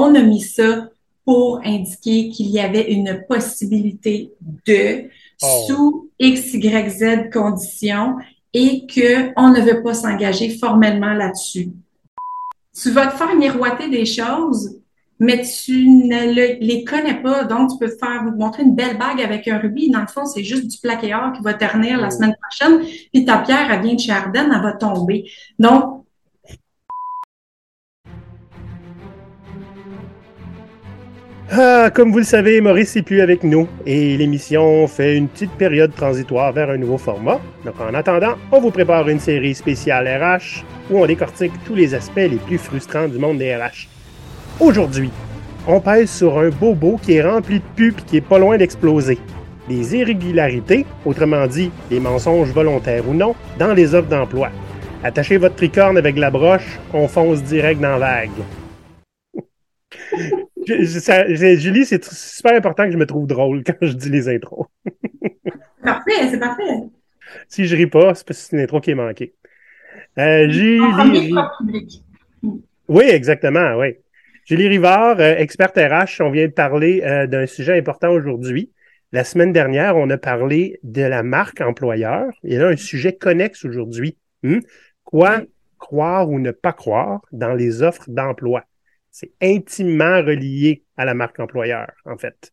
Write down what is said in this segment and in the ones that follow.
on a mis ça pour indiquer qu'il y avait une possibilité de Oh. sous X, Y, Z conditions et que on ne veut pas s'engager formellement là-dessus. Tu vas te faire miroiter des choses, mais tu ne le- les connais pas. Donc, tu peux te faire montrer une belle bague avec un rubis. Dans le fond, c'est juste du plaqué or qui va ternir la Oh. semaine prochaine. Puis ta pierre, elle vient de chez Ardennes, elle va tomber. Donc, Ah, comme vous le savez, Maurice n'est plus avec nous et l'émission fait une petite période transitoire vers un nouveau format. Donc en attendant, on vous prépare une série spéciale RH où on décortique tous les aspects les plus frustrants du monde des RH. Aujourd'hui, on pèse sur un bobo qui est rempli de pus et qui est pas loin d'exploser. Les irrégularités, autrement dit les mensonges volontaires ou non, dans les offres d'emploi. Attachez votre tricorne avec la broche, on fonce direct dans la vague. Je- ça- Julie, c'est super important que je me trouve drôle quand je dis les intros. parfait, c'est parfait. Si je ris pas, c'est parce que c'est une intro qui est manquée. Euh, Julie, oui, exactement, oui. Julie Rivard, euh, experte RH, on vient de parler euh, d'un sujet important aujourd'hui. La semaine dernière, on a parlé de la marque employeur. Et là, un sujet connexe aujourd'hui. Hmm? Quoi croire ou ne pas croire dans les offres d'emploi? C'est intimement relié à la marque employeur, en fait.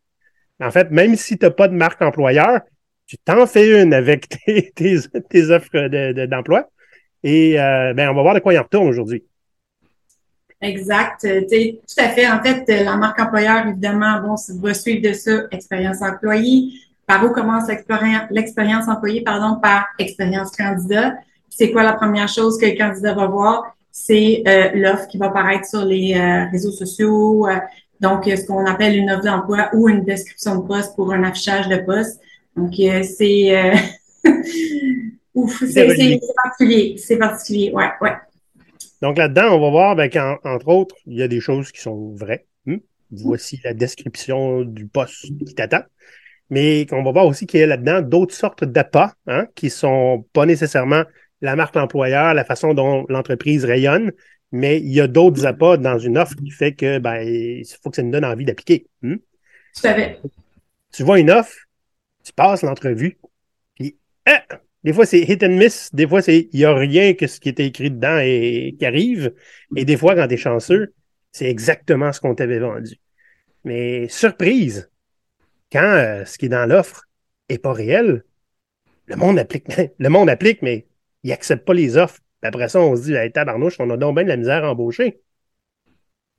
En fait, même si tu n'as pas de marque employeur, tu t'en fais une avec tes, offres de- de- d'emploi. Et euh, ben, on va voir de quoi il en retourne aujourd'hui. Exact. Euh, tout à fait. En fait, euh, la marque employeur, évidemment, bon, va suivre de ça expérience employée. Par où commence l'expérien- l'expérience employée, pardon, par expérience candidat. C'est quoi la première chose que le candidat va voir? C'est euh, l'offre qui va apparaître sur les euh, réseaux sociaux. euh, donc, ce qu'on appelle une offre d'emploi ou une description de poste pour un affichage de poste. Donc, c'est ouf, c'est particulier. C'est particulier. Ouais, ouais. Donc là-dedans, on va voir ben, qu'entre autres, il y a des choses qui sont vraies. Hmm? Voici la description du poste qui t'attend. Mais qu'on va voir aussi qu'il y a là-dedans d'autres sortes d'appâts hein, qui sont pas nécessairement la marque employeur, la façon dont l'entreprise rayonne, mais il y a d'autres appâts dans une offre qui fait que ben il faut que ça nous donne envie d'appliquer. Hmm? Tout à fait. Tu vois une offre, tu passes l'entrevue, puis ah, des fois c'est hit and miss, des fois c'est il y a rien que ce qui était écrit dedans et qui arrive, et des fois quand tu es chanceux, c'est exactement ce qu'on t'avait vendu. Mais surprise, quand euh, ce qui est dans l'offre est pas réel, le monde applique, le monde applique, mais il accepte pas les offres. Puis Après ça, on se dit, hey, tabarnouche, on a donc bien de la misère à embaucher.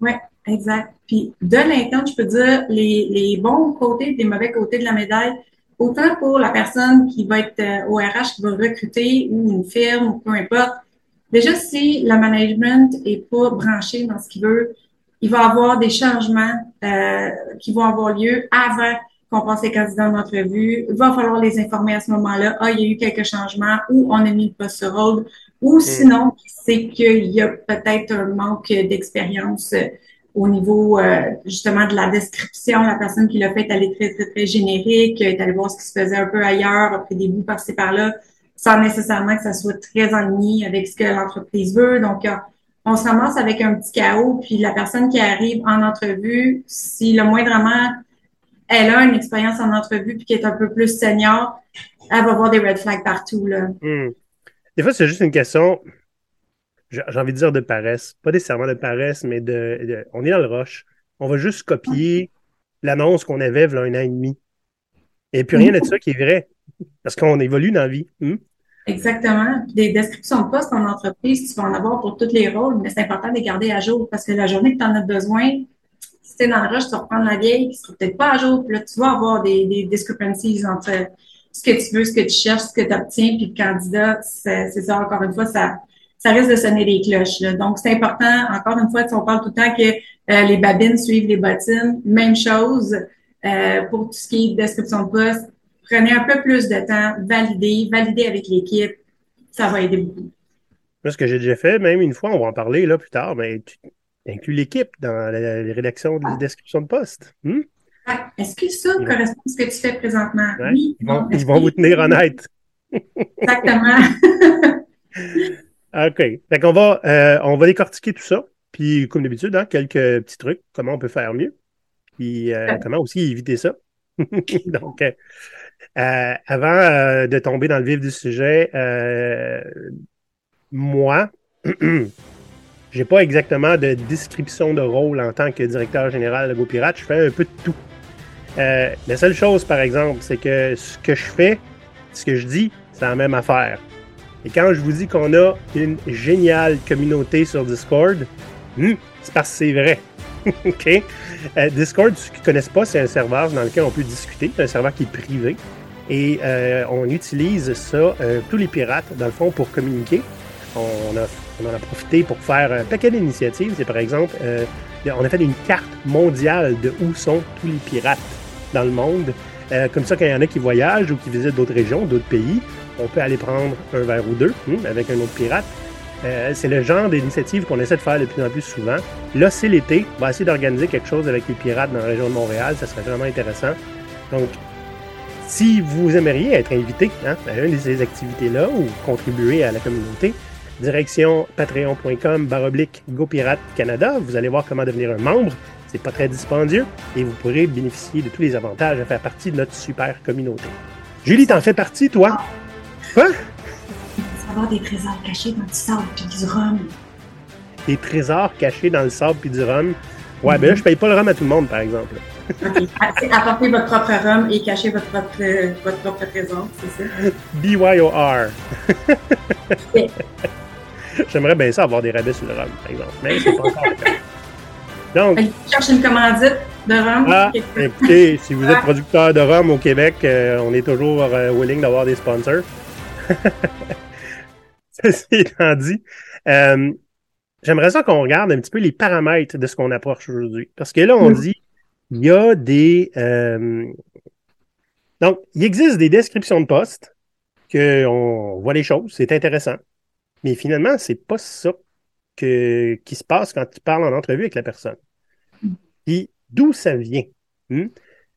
Oui, exact. Puis de l'interne, je peux dire les, les bons côtés et les mauvais côtés de la médaille, autant pour la personne qui va être euh, au RH, qui va recruter ou une firme ou peu importe. Déjà, si le management est pas branché dans ce qu'il veut, il va y avoir des changements euh, qui vont avoir lieu avant qu'on passe les candidats en entrevue. Il va falloir les informer à ce moment-là. Ah, il y a eu quelques changements ou on a mis le poste sur hold. Ou sinon, c'est qu'il y a peut-être un manque d'expérience euh, au niveau euh, justement de la description. La personne qui l'a fait est allée très, très, très générique, est allée voir ce qui se faisait un peu ailleurs, a pris des bouts par-ci par-là, sans nécessairement que ça soit très en ligne avec ce que l'entreprise veut. Donc, euh, on se ramasse avec un petit chaos, puis la personne qui arrive en entrevue, si le moindrement elle a une expérience en entrevue puis qui est un peu plus senior, elle va voir des red flags partout. Là. Hmm. Des fois, c'est juste une question, j'ai envie de dire de paresse. Pas nécessairement de paresse, mais de, de- on est dans le rush. On va juste copier l'annonce qu'on avait il y a un an et demi. Et puis rien de ça qui est vrai. Parce qu'on évolue dans la vie. Hmm? Exactement. Des descriptions de poste en entreprise, tu vas en avoir pour tous les rôles, mais c'est important de les garder à jour parce que la journée que tu en as besoin, dans le rush, tu vas reprendre la vieille qui sera peut-être pas à jour. Puis là, tu vas avoir des, des discrepancies entre ce que tu veux, ce que tu cherches, ce que tu obtiens, puis le candidat, c'est ça, encore une fois, ça, ça risque de sonner des cloches. là. Donc, c'est important, encore une fois, on parle tout le temps que euh, les babines suivent les bottines, même chose euh, pour tout ce qui est description de poste. Prenez un peu plus de temps, validez, validez avec l'équipe, ça va aider beaucoup. Ce que j'ai déjà fait, même une fois, on va en parler là plus tard, mais tu inclus l'équipe dans la, la rédaction de la description de poste. Hmm? Est-ce que ça correspond à ce que tu fais présentement? Ouais. Oui. Ils vont, ils vous tenir honnête. Exactement. OK. Fait qu'on va, euh, on va décortiquer tout ça. Puis, comme d'habitude, hein, quelques petits trucs, comment on peut faire mieux. Puis, euh, comment aussi éviter ça. Donc, euh, avant de tomber dans le vif du sujet, moi, j'ai pas exactement de description de rôle en tant que directeur général de GoPirate. Je fais un peu de tout. la seule chose, par exemple, c'est que ce que je fais, ce que je dis, c'est la même affaire. Et quand je vous dis qu'on a une géniale communauté sur Discord, hmm, c'est parce que c'est vrai. OK? Euh, Discord, ceux qui ne connaissent pas, c'est un serveur dans lequel on peut discuter. C'est un serveur qui est privé. Et euh, on utilise ça, euh, tous les pirates, dans le fond, pour communiquer. On, on en a profité pour faire un paquet d'initiatives. C'est par exemple, on a fait une carte mondiale de où sont tous les pirates dans le monde. comme ça, quand il y en a qui voyagent ou qui visitent d'autres régions, d'autres pays, on peut aller prendre un verre ou deux hmm, avec un autre pirate. Euh, c'est le genre d'initiative qu'on essaie de faire de plus en plus souvent. Là, c'est l'été. On va essayer d'organiser quelque chose avec les pirates dans la région de Montréal. Ça serait vraiment intéressant. Donc, si vous aimeriez être invité hein, à une de ces activités-là ou contribuer à la communauté, direction patreon.com baroblique GoPirate Canada. Vous allez voir comment devenir un membre. C'est pas très dispendieux et vous pourrez bénéficier de tous les avantages à faire partie de notre super communauté. Julie, t'en fais partie, toi? Quoi? avoir des trésors cachés dans du sable puis du rhum. Des trésors cachés dans le sable puis du rhum? Ouais, ben là, je paye pas le rhum à tout le monde, par exemple. OK. Apportez votre propre rhum et cachez votre propre, votre propre trésor, c'est ça? BYOR. J'aimerais bien ça avoir des rabais sur le rhum, par exemple. Mais c'est pas encore le cas. Donc. Cherche une commandite de rhum. Ah, écoutez, si vous êtes producteur de rhum au Québec, euh, on est toujours euh, willing d'avoir des sponsors. Ceci étant dit, euh, j'aimerais ça qu'on regarde un petit peu les paramètres de ce qu'on approche aujourd'hui. Parce que là, on mm. dit, il y a des... Donc, il existe des descriptions de postes, qu'on voit les choses, c'est intéressant. Mais finalement, c'est pas ça que, qui se passe quand tu parles en entrevue avec la personne. Puis, d'où ça vient? Hmm?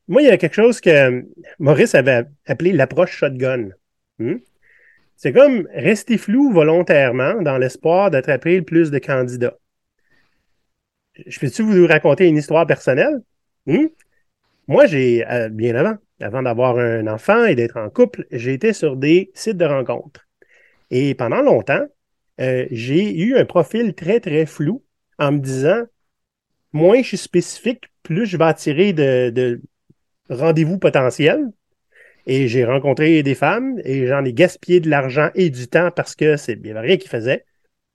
Moi, il y a quelque chose que Maurice avait appelé l'approche shotgun. Hmm? C'est comme rester flou volontairement dans l'espoir d'attraper le plus de candidats. Je peux-tu vous raconter une histoire personnelle? Hmm? Moi, j'ai, euh, bien avant, avant d'avoir un enfant et d'être en couple, j'ai été sur des sites de rencontres. Et pendant longtemps, euh, j'ai eu un profil très, très flou en me disant, moins je suis spécifique, plus je vais attirer de, de rendez-vous potentiels. Et j'ai rencontré des femmes et j'en ai gaspillé de l'argent et du temps parce que c'est bien rien qui faisait.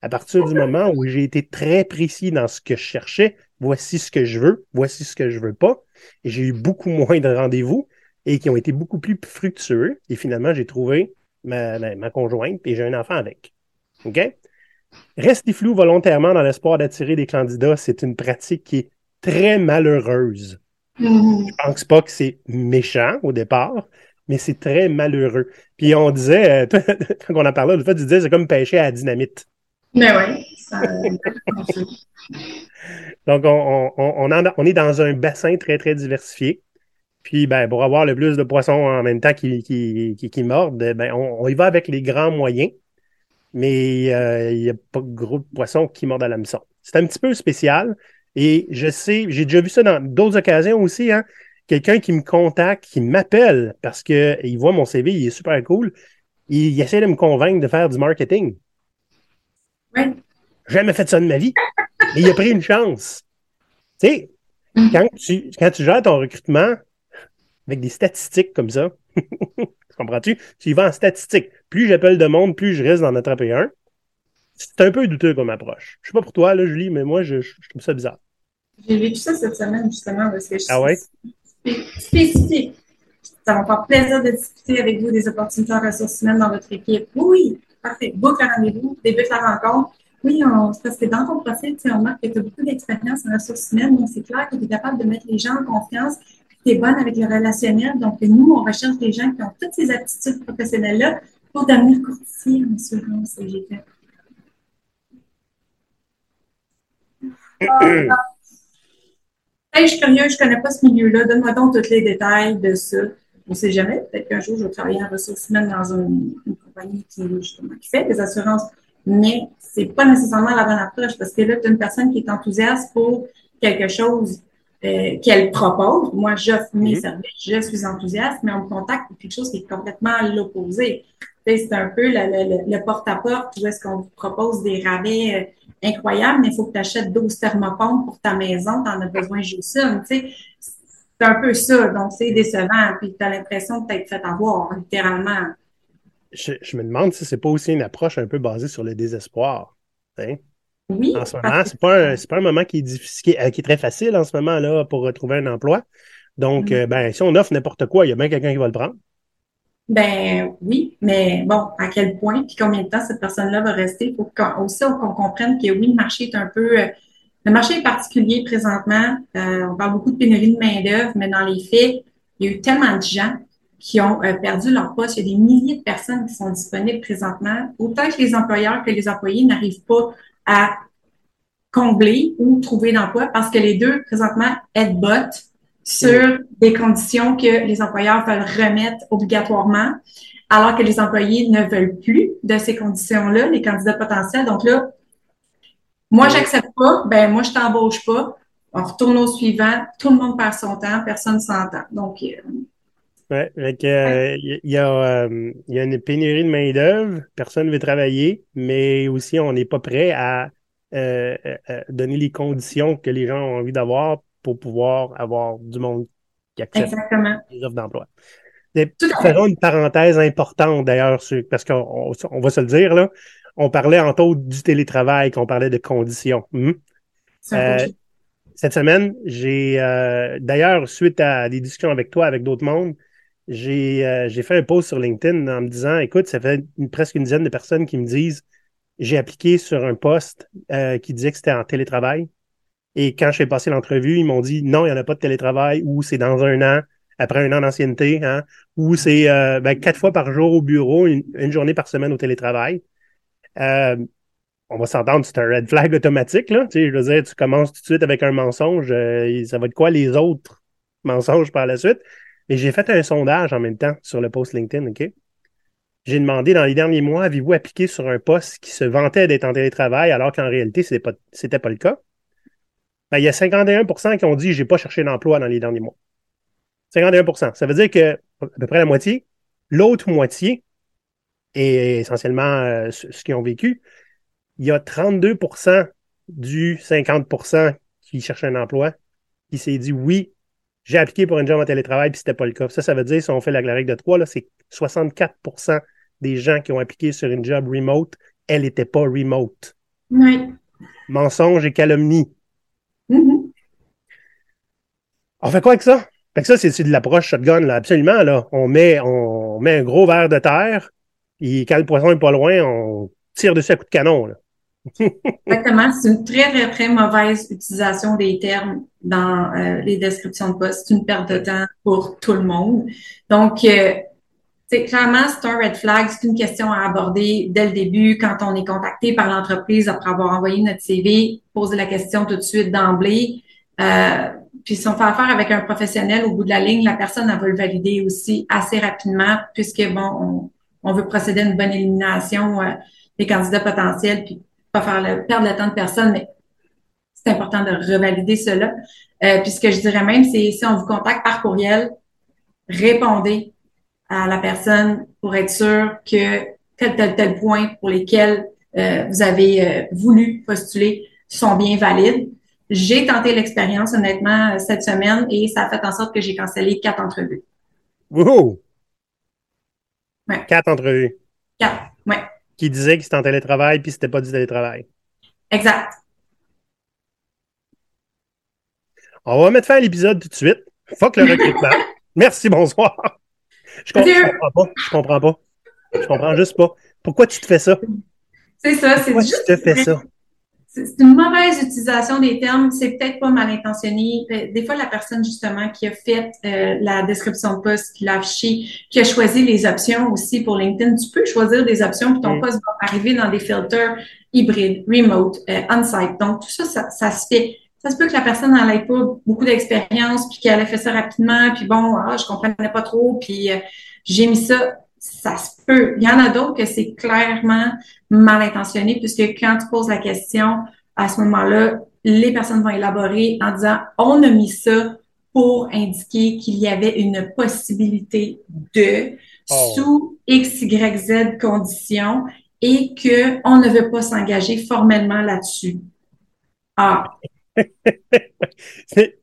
À partir du moment où j'ai été très précis dans ce que je cherchais, voici ce que je veux, voici ce que je veux pas, et j'ai eu beaucoup moins de rendez-vous et qui ont été beaucoup plus fructueux. Et finalement, j'ai trouvé ma, ma, conjointe et j'ai un enfant avec. OK? Rester flou volontairement dans l'espoir d'attirer des candidats, c'est une pratique qui est très malheureuse. Mm-hmm. Je pense pas que c'est méchant au départ, mais c'est très malheureux. Puis on disait, euh, quand on en parlait, le fait, tu disais, c'est comme pêcher à la dynamite. Mais oui. Ça... Donc, on, on, on, est dans un bassin très, très diversifié. Puis, ben, pour avoir le plus de poissons en même temps qui, qui, qui, mordent, ben, on, y va avec les grands moyens. Mais euh, il n'y a pas de gros poissons qui mordent à l'hameçon. C'est un petit peu spécial. Et je sais, j'ai déjà vu ça dans d'autres occasions aussi. Hein quelqu'un qui me contacte, qui m'appelle parce qu'il voit mon CV, il est super cool, il, essaie de me convaincre de faire du marketing. Oui. Jamais fait ça de ma vie. Mais il a pris une chance. Tu sais, mm. quand tu, quand tu gères ton recrutement avec des statistiques comme ça, comprends-tu? Tu y vas en statistiques. Plus j'appelle de monde, plus je risque d'en attraper un. C'est un peu douteux comme approche. Je sais pas pour toi, là, Julie, mais moi, je, trouve ça bizarre. J'ai vécu ça cette semaine, justement, parce que je Ah ouais? spécifique. Ça va me faire plaisir de discuter avec vous des opportunités en ressources humaines dans votre équipe. Oui, parfait. Boucle rendez-vous, débute la rencontre. Oui, on, parce que dans ton profil, tu remarques que tu as beaucoup d'expérience en ressources humaines, donc c'est clair que tu es capable de mettre les gens en confiance, tu es bonne avec le relationnel. Donc, nous, on recherche des gens qui ont toutes ces aptitudes professionnelles-là pour devenir courtier en assurance. J'ai fait. je suis curieux, je ne connais pas ce milieu-là. Donne-moi donc tous les détails de ça. On ne sait jamais. Peut-être qu'un jour, je vais travailler en ressources humaines dans une, compagnie qui, justement, qui fait des assurances. mais c'est pas nécessairement la bonne approche parce que là, tu as une personne qui est enthousiaste pour quelque chose euh, qu'elle propose. Moi, j'offre mes services, je suis enthousiaste, mais on me contacte pour quelque chose qui est complètement l'opposé. C'est un peu le, porte-à-porte où est-ce qu'on vous propose des rabais euh, incroyables, mais il faut que tu achètes 12 thermopompes pour ta maison, tu en as besoin juste ça. C'est un peu ça, donc c'est décevant, puis tu as l'impression de t'être fait avoir, littéralement. Je, me demande si c'est pas aussi une approche un peu basée sur le désespoir. Hein? Oui. En ce moment, c'est pas, un, pas un moment qui est, difficile, euh, qui est, très facile en ce moment là pour retrouver un emploi. Donc, mm. euh, ben, si on offre n'importe quoi, il y a bien quelqu'un qui va le prendre. Ben oui, mais bon, à quel point, puis combien de temps cette personne-là va rester? Faut qu'on, aussi qu'on comprenne que oui, le marché est un peu. Euh, le marché est particulier présentement. on parle beaucoup de pénurie de main-d'œuvre, mais dans les faits, il y a eu tellement de gens qui ont perdu leur poste. Il y a des milliers de personnes qui sont disponibles présentement. Autant que les employeurs que les employés n'arrivent pas à combler ou trouver d'emploi parce que les deux, présentement, bot sur des conditions que les employeurs veulent remettre obligatoirement, alors que les employés ne veulent plus de ces conditions-là, les candidats potentiels. Donc là, moi, j'accepte pas, ben moi, je t'embauche pas. On retourne au suivant, tout le monde perd son temps, personne s'entend. Donc, euh, Ouais, euh, il y, a, euh, y a une pénurie de main-d'œuvre, personne ne veut travailler, mais aussi on n'est pas prêt à euh, donner les conditions que les gens ont envie d'avoir pour pouvoir avoir du monde qui accepte les offres d'emploi. Faisons une parenthèse importante d'ailleurs, parce qu'on on va se le dire, là, on parlait en autres du télétravail, qu'on parlait de conditions. Hmm? cette semaine, j'ai d'ailleurs, suite à des discussions avec toi, avec d'autres mondes, euh, j'ai fait un post sur LinkedIn en me disant, écoute, ça fait presque une dizaine de personnes qui me disent, j'ai appliqué sur un poste euh, qui disait que c'était en télétravail. Et quand je fais passer l'entrevue, ils m'ont dit, non, il n'y en a pas de télétravail ou c'est dans un an, après un an d'ancienneté, hein, ou c'est euh, ben, quatre fois par jour au bureau, une, journée par semaine au télétravail. on va s'entendre, c'est un red flag automatique. Là. Tu sais, je veux dire, tu commences tout de suite avec un mensonge. ça va être quoi les autres mensonges par la suite? Mais j'ai fait un sondage en même temps sur le post LinkedIn, OK? J'ai demandé dans les derniers mois, avez-vous appliqué sur un poste qui se vantait d'être en télétravail alors qu'en réalité, ce n'était pas, le cas? Ben, il y a 51% qui ont dit j'ai pas cherché d'emploi dans les derniers mois. 51% Ça veut dire que à peu près la moitié, l'autre moitié, et essentiellement euh, ce qu'ils ont vécu, il y a 32% du 50% qui cherchait un emploi qui s'est dit oui, j'ai appliqué pour une job en télétravail, puis c'était pas le cas. Ça, ça veut dire, si on fait la, règle de 3, c'est 64% des gens qui ont appliqué sur une job remote, elle n'était pas remote. Oui. Mensonge et calomnie. Mm-hmm. On fait quoi avec ça? Fait que ça, c'est de l'approche shotgun, là, absolument. Là. On, met, on met un gros verre de terre, et quand le poisson est pas loin, on tire dessus à coup de canon. Là. Exactement. C'est une très, très, très mauvaise utilisation des termes dans euh, les descriptions de poste. C'est une perte de temps pour tout le monde. Donc, euh, clairement, c'est un red flag. C'est une question à aborder dès le début quand on est contacté par l'entreprise après avoir envoyé notre CV. Poser la question tout de suite d'emblée. Euh, puis si on fait affaire avec un professionnel au bout de la ligne, la personne elle va le valider aussi assez rapidement puisque bon, on, veut procéder à une bonne élimination euh, des candidats potentiels puis pas faire le, perdre le temps de personne, mais c'est important de revalider cela. Euh, puis ce que je dirais même, c'est si on vous contacte par courriel, répondez à la personne pour être sûr que tel, tel, tel point pour lesquels euh, vous avez euh, voulu postuler sont bien valides. J'ai tenté l'expérience, honnêtement, cette semaine et ça a fait en sorte que j'ai cancellé quatre entrevues. Wow! Quatre entrevues. Quatre, ouais qui disait que c'était en télétravail puis c'était pas du télétravail. Exact. On va mettre fin à l'épisode tout de suite. Fuck le recrutement. Merci, bonsoir. Je, comprends pas. Je comprends pas. Je comprends juste pas. Pourquoi tu te fais ça? C'est ça, c'est juste. tu te fais ça? C'est une mauvaise utilisation des termes. C'est peut-être pas mal intentionné. Euh, des fois, la personne justement qui a fait euh, la description de poste, qui l'a affiché, qui a choisi les options aussi pour LinkedIn, tu peux choisir des options puis ton mm. poste va arriver dans des filters hybrides, remote, euh, on-site. Donc tout ça, ça, se fait. Ça se peut que la personne n'en pas beaucoup d'expérience puis qu'elle a fait ça rapidement puis bon, ah, je comprenais pas trop puis j'ai mis ça ça se peut. Il y en a d'autres que c'est clairement mal intentionné, puisque quand tu poses la question, à ce moment-là, les personnes vont élaborer en disant, on a mis ça pour indiquer qu'il y avait une possibilité de, oh. sous X, Y, Z conditions, et qu'on ne veut pas s'engager formellement là-dessus. Ah.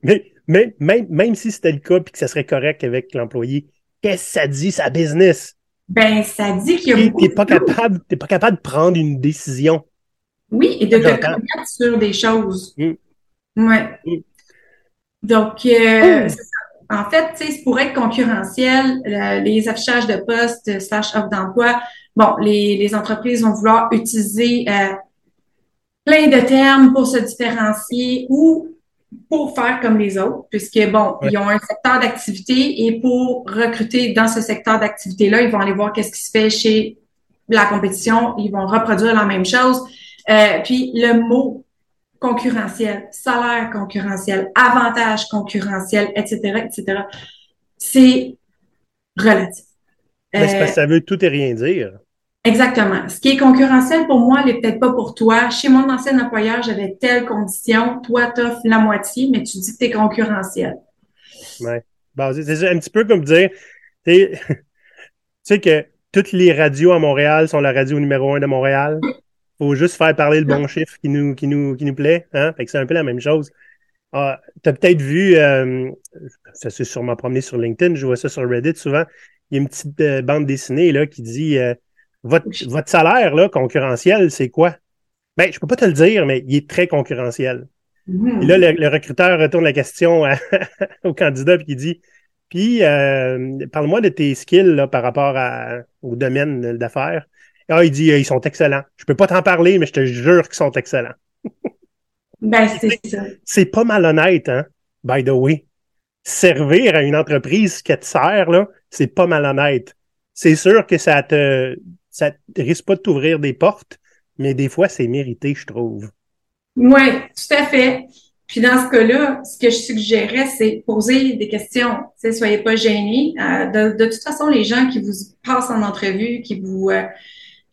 mais, mais même, même si c'était le cas et que ça serait correct avec l'employé, qu'est-ce que ça dit, sa business? Ben, ça dit qu'il y a beaucoup. T'es pas capable, t'es pas capable de prendre une décision. Oui, et de te connaître sur des choses. Mm. Ouais. Mm. Donc, euh, oh. en fait, tu sais, pour être concurrentiel, les affichages de poste slash offre d'emploi, bon, les, les, entreprises vont vouloir utiliser euh, plein de termes pour se différencier ou pour faire comme les autres, puisque, bon, ils ont un secteur d'activité et pour recruter dans ce secteur d'activité-là, ils vont aller voir qu'est-ce qui se fait chez la compétition, ils vont reproduire la même chose. Euh, puis le mot concurrentiel, salaire concurrentiel, avantage concurrentiel, etc., etc., c'est relatif. Euh, ça veut tout et rien dire. Exactement. Ce qui est concurrentiel pour moi n'est peut-être pas pour toi. Chez mon ancien employeur, j'avais telle condition. Toi, tu offres la moitié, mais tu dis que tu es concurrentiel. Oui. Bon, c'est un petit peu comme dire, tu sais que toutes les radios à Montréal sont la radio numéro un de Montréal. faut juste faire parler le bon chiffre qui nous, qui nous, qui nous plaît. Hein? Fait que c'est un peu la même chose. Ah, tu as peut-être vu, euh, ça s'est sûrement promené sur LinkedIn, je vois ça sur Reddit souvent. Il y a une petite euh, bande dessinée là, qui dit euh, votre, votre salaire là, concurrentiel, c'est quoi? Ben, je peux pas te le dire, mais il est très concurrentiel. Mm-hmm. Et là, le, recruteur retourne la question au candidat puis il dit Puis euh, parle-moi de tes skills là, par rapport à, au domaine d'affaires. Ah, il dit ils sont excellents. Je peux pas t'en parler, mais je te jure qu'ils sont excellents. ben, c'est ça. C'est pas malhonnête, hein, by the way. Servir à une entreprise qui te sert, là, c'est pas malhonnête. C'est sûr que ça te ça risque pas de t'ouvrir des portes, mais des fois, c'est mérité, je trouve. Oui, tout à fait. Puis dans ce cas-là, ce que je suggérais, c'est poser des questions. ne soyez pas gênés. Euh, de, toute façon, les gens qui vous passent en entrevue, qui vous euh,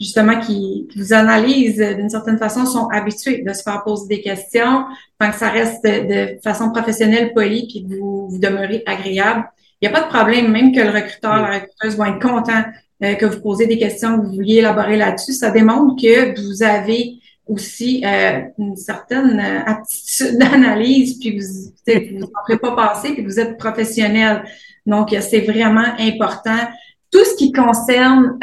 justement qui, vous analysent d'une certaine façon sont habitués de se faire poser des questions. Enfin, que ça reste de, façon professionnelle, polie, puis que vous, vous demeurez agréable. Il n'y a pas de problème, même que le recruteur, la recruteuse vont être content euh, que vous posez des questions, que vous vouliez élaborer là-dessus, ça démontre que vous avez aussi euh, une certaine euh, aptitude d'analyse, puis vous ne vous en pas passer, puis vous êtes professionnel. Donc, c'est vraiment important. Tout ce qui concerne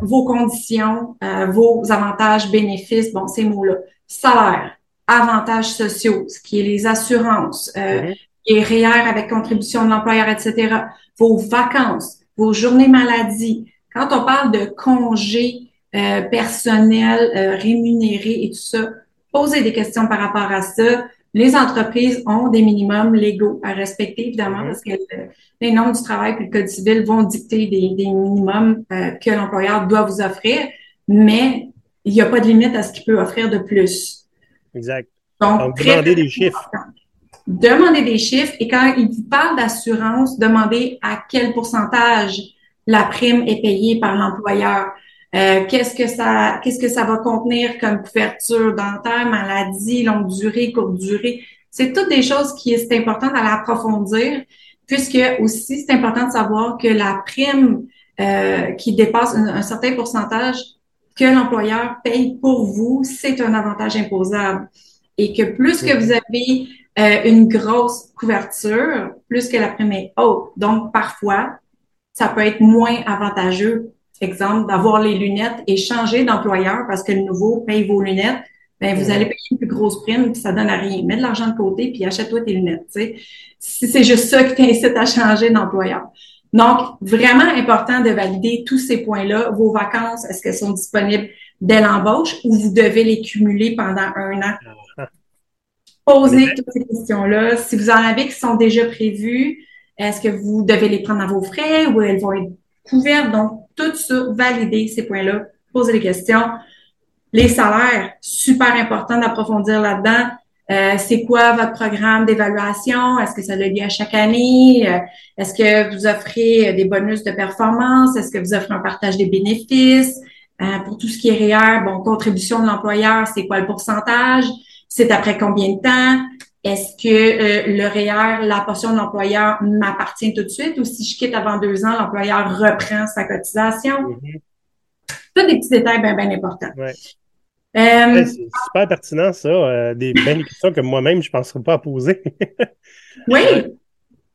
vos conditions, vos avantages, bénéfices, bon, ces mots-là, salaire, avantages sociaux, ce qui est les assurances, mm et REER avec contribution de l'employeur, etc., vos vacances, vos journées maladie, quand on parle de congés euh, personnels euh, rémunérés et tout ça, posez des questions par rapport à ça. Les entreprises ont des minimums légaux à respecter, évidemment, parce que les normes du travail et le Code civil vont dicter des, des minimums euh, que l'employeur doit vous offrir, mais il n'y a pas de limite à ce qu'il peut offrir de plus. Exact. Donc, demandez des chiffres. Demandez des chiffres et quand il vous parle d'assurance, demandez à quel pourcentage la prime est payée par l'employeur. Euh, qu'est-ce que ça qu'est-ce que ça va contenir comme couverture dentaire, maladie, longue durée, courte durée? C'est toutes des choses qui est important d'aller approfondir, puisque aussi c'est important de savoir que la prime euh, qui dépasse un, certain pourcentage que l'employeur paye pour vous, c'est un avantage imposable. Et que plus que vous avez euh, une grosse couverture, plus que la prime est haute. Donc, parfois, ça peut être moins avantageux, exemple, d'avoir les lunettes et changer d'employeur parce que le nouveau paye vos lunettes. Ben, vous allez payer une plus grosse prime, puis ça donne à rien. Mets de l'argent de côté, puis achète-toi tes lunettes. sais. C'est juste ça qui t'incite à changer d'employeur. Donc, vraiment important de valider tous ces points-là. Vos vacances, est-ce qu'elles sont disponibles dès l'embauche ou vous devez les cumuler pendant un an? Ah. Posez toutes ces questions-là. Si vous en avez qui sont déjà prévues, est-ce que vous devez les prendre à vos frais ou elles vont être couvertes? Donc, tout ça, valider ces points-là, poser des questions. Les salaires, super important d'approfondir là-dedans. Euh, c'est quoi votre programme d'évaluation? Est-ce que ça a lieu à chaque année? Euh, est-ce que vous offrez des bonus de performance? Est-ce que vous offrez un partage des bénéfices? Euh, pour tout ce qui est REER, bon, contribution de l'employeur, c'est quoi le pourcentage? C'est après combien de temps? Est-ce que le REER, la portion de l'employeur m'appartient tout de suite ou si je quitte avant deux ans, l'employeur reprend sa cotisation? Mm-hmm. Tous des petits détails bien, bien importants. Euh, c'est super pertinent, ça. Euh, des belles questions que moi-même, je ne penserais pas à poser. oui.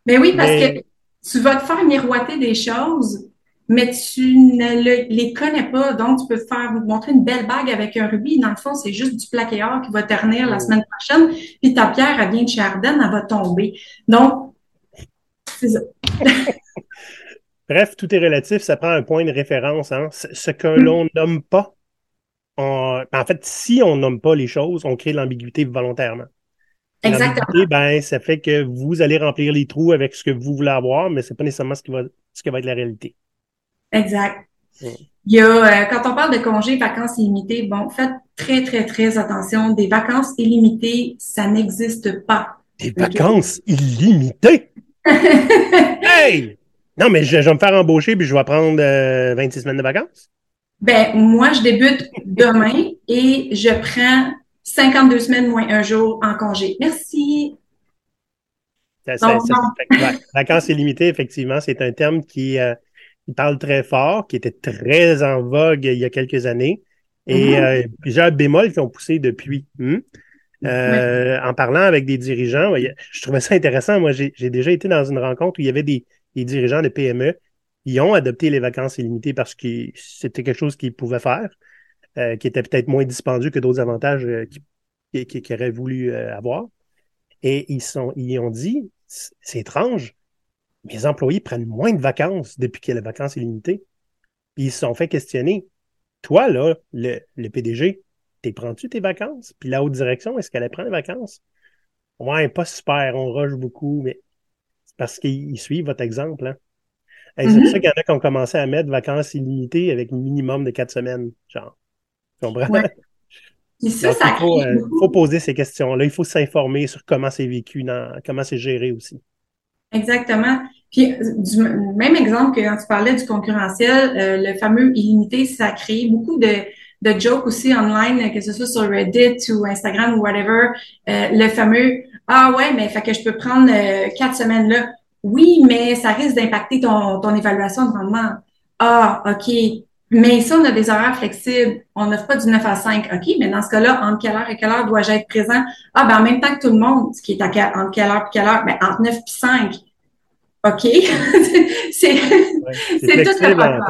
Mais oui, parce que tu vas te faire miroiter des choses, mais tu ne les connais pas. Donc, tu peux faire montrer une belle bague avec un rubis. Dans le fond, c'est juste du plaqué-or qui va ternir la semaine prochaine. Puis ta pierre, elle vient de Chardin, elle va tomber. Donc, c'est ça. Bref, tout est relatif, ça prend un point de référence. Hein. Ce que l'on nomme pas en fait, si on nomme pas les choses, on crée l'ambiguïté volontairement. Exactement. Ben, ça fait que vous allez remplir les trous avec ce que vous voulez avoir, mais c'est pas nécessairement ce qui va, ce qui va être la réalité. Exact. Il y a, euh, quand on parle de congés, vacances illimitées, bon, faites très, très, très attention. Des vacances illimitées, ça n'existe pas. Des vacances illimitées? hey! Non, mais je, vais me faire embaucher puis je vais prendre 26 euh, semaines de vacances. Ben, moi, je débute demain et je prends 52 semaines moins un jour en congé. Merci. vacances illimitées, effectivement, c'est un terme qui, euh, parle très fort, qui était très en vogue il y a quelques années. Et mm-hmm. euh, plusieurs bémols qui ont poussé depuis. Hmm? Euh, en parlant avec des dirigeants, je trouvais ça intéressant. Moi, j'ai déjà été dans une rencontre où il y avait des dirigeants de PME ils ont adopté les vacances illimitées parce que c'était quelque chose qu'ils pouvaient faire, euh, qui était peut-être moins dispendieux que d'autres avantages euh, qu'ils auraient voulu avoir. Et ils, sont, ils ont dit, c'est étrange, mes employés prennent moins de vacances depuis qu'il y a les vacances illimitées. Puis ils se sont fait questionner. Toi, là, le, le PDG, t'es prends-tu tes vacances? Puis la haute direction, est-ce qu'elle prend les vacances? Ouais, pas super, on rush beaucoup, mais c'est parce qu'ils suivent votre exemple. Hein? c'est pour ça qu'il y en a qui ont commencé à mettre vacances illimitées avec un minimum de quatre semaines, genre. Ouais. ça, ça il faut, euh, faut, poser ces questions-là. Il faut s'informer sur comment c'est vécu, dans, comment c'est géré aussi. Exactement. Puis, du même exemple que quand tu parlais du concurrentiel, euh, le fameux illimité, ça a créé beaucoup de, jokes aussi online, que ce soit sur Reddit ou Instagram ou whatever. Euh, le fameux Ah ouais, mais fait que je peux prendre quatre semaines là. Oui, mais ça risque d'impacter ton, ton évaluation de rendement. Ah, OK. Mais si on a des horaires flexibles, on n'offre pas du 9 à 5. OK, mais dans ce cas-là, entre quelle heure et quelle heure dois-je être présent? Ah, ben en même temps que tout le monde, ce qui est à quelle, entre quelle heure et quelle heure? Ben, entre 9 et 5. OK? c'est c'est tout le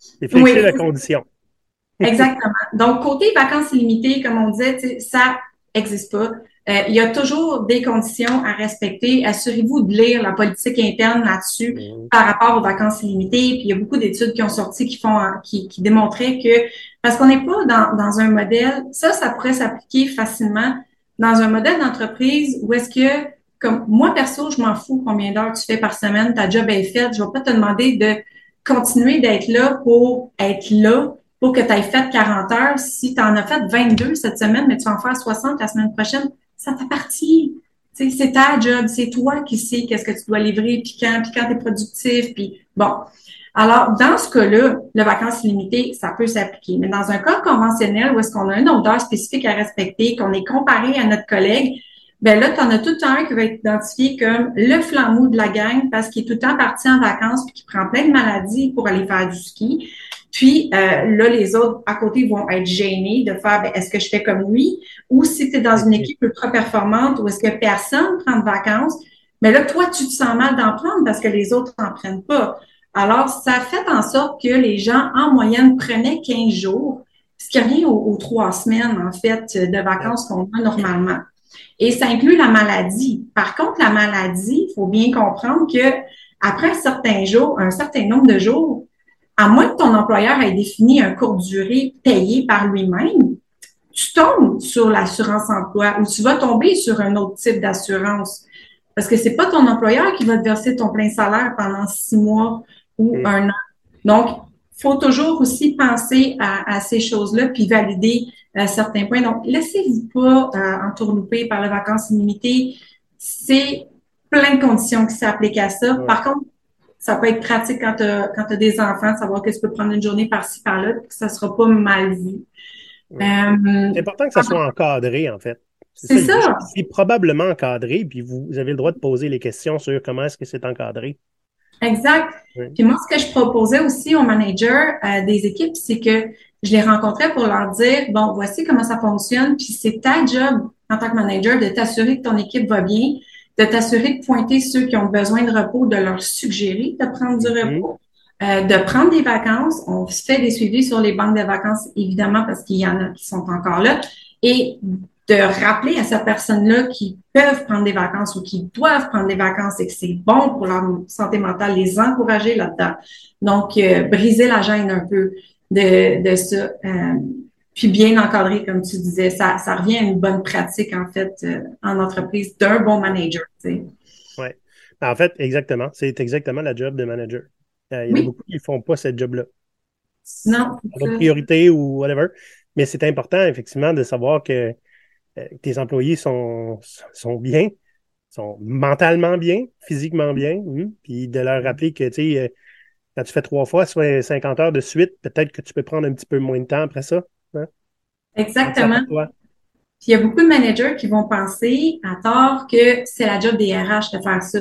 C'est flexible la condition. Exactement. Donc, côté vacances illimitées, comme on disait, ça n'existe pas. Euh, il y a toujours des conditions à respecter. Assurez-vous de lire la politique interne là-dessus par rapport aux vacances illimitées. Puis il y a beaucoup d'études qui ont sorti qui font qui, qui démontraient que parce qu'on n'est pas dans, dans un modèle, ça, ça pourrait s'appliquer facilement dans un modèle d'entreprise où est-ce que comme moi perso, je m'en fous combien d'heures tu fais par semaine, ta job est faite. Je vais pas te demander de continuer d'être là pour être là pour que tu aies fait 40 heures. Si tu en as fait 22 cette semaine, mais tu vas en faire 60 la semaine prochaine, ça t'appartient. C'est ta job, c'est toi qui sais qu'est-ce que tu dois livrer, puis quand, puis quand tu es productif, puis bon. Alors, dans ce cas-là, le vacances illimitées, ça peut s'appliquer. Mais dans un cas conventionnel où est-ce qu'on a un odeur spécifique à respecter, qu'on est comparé à notre collègue, ben là, tu en as tout le temps un qui va être identifié comme le flambeau de la gang parce qu'il est tout le temps parti en vacances puis qui prend plein de maladies pour aller faire du ski. Puis euh, là, les autres à côté vont être gênés de faire ben, est-ce que je fais comme lui? Ou si tu es dans une équipe ultra performante ou est-ce que personne prend de vacances, mais là, toi, tu te sens mal d'en prendre parce que les autres n'en prennent pas. Alors, ça fait en sorte que les gens, en moyenne, prenaient 15 jours, ce qui revient aux, trois semaines, en fait, de vacances qu'on a normalement. Et ça inclut la maladie. Par contre, la maladie, il faut bien comprendre que après un certain jour, un certain nombre de jours, à moins que ton employeur ait défini un court durée payé par lui-même, tu tombes sur l'assurance emploi ou tu vas tomber sur un autre type d'assurance. Parce que c'est pas ton employeur qui va te verser ton plein salaire pendant six mois ou un an. Donc, faut toujours aussi penser à, ces choses-là puis valider euh, certains points. Donc, laissez-vous pas euh, entourlouper par les vacances illimitées. C'est plein de conditions qui s'appliquent à ça. Par contre, ça peut être pratique quand tu as, des enfants, de savoir que tu peux prendre une journée par-ci, par-là, que ça sera pas mal vu. Euh, c'est important que ça soit encadré, en fait. C'est ça. C'est probablement encadré, puis vous, avez le droit de poser les questions sur comment est-ce que c'est encadré. Exact. Puis moi, ce que je proposais aussi aux managers euh, des équipes, c'est que je les rencontrais pour leur dire, bon, voici comment ça fonctionne, puis c'est ta job en tant que manager de t'assurer que ton équipe va bien, de t'assurer de pointer ceux qui ont besoin de repos, de leur suggérer de prendre du mm-hmm. repos, euh, de prendre des vacances. On fait des suivis sur les banques de vacances, évidemment, parce qu'il y en a qui sont encore là. Et de rappeler à cette personne-là qu'ils peuvent prendre des vacances ou qu'ils doivent prendre des vacances et que c'est bon pour leur santé mentale, les encourager là-dedans. Donc, euh, briser la gêne un peu de, de ça. Euh, puis bien encadrer, comme tu disais, ça, ça revient à une bonne pratique, en fait, euh, en entreprise d'un bon manager. Tu Oui. Ben, en fait, exactement. C'est exactement la job de manager. il y en a beaucoup qui ne font pas cette job-là. Non. Leur priorité ou whatever. Mais c'est important, effectivement, de savoir que euh, tes employés sont, sont bien, sont mentalement bien, physiquement bien, hmm, puis de leur rappeler que, tu sais, euh, quand tu fais trois fois, soit 50 heures de suite, peut-être que tu peux prendre un petit peu moins de temps après ça. Exactement. Puis il y a beaucoup de managers qui vont penser à tort que c'est la job des RH de faire ça,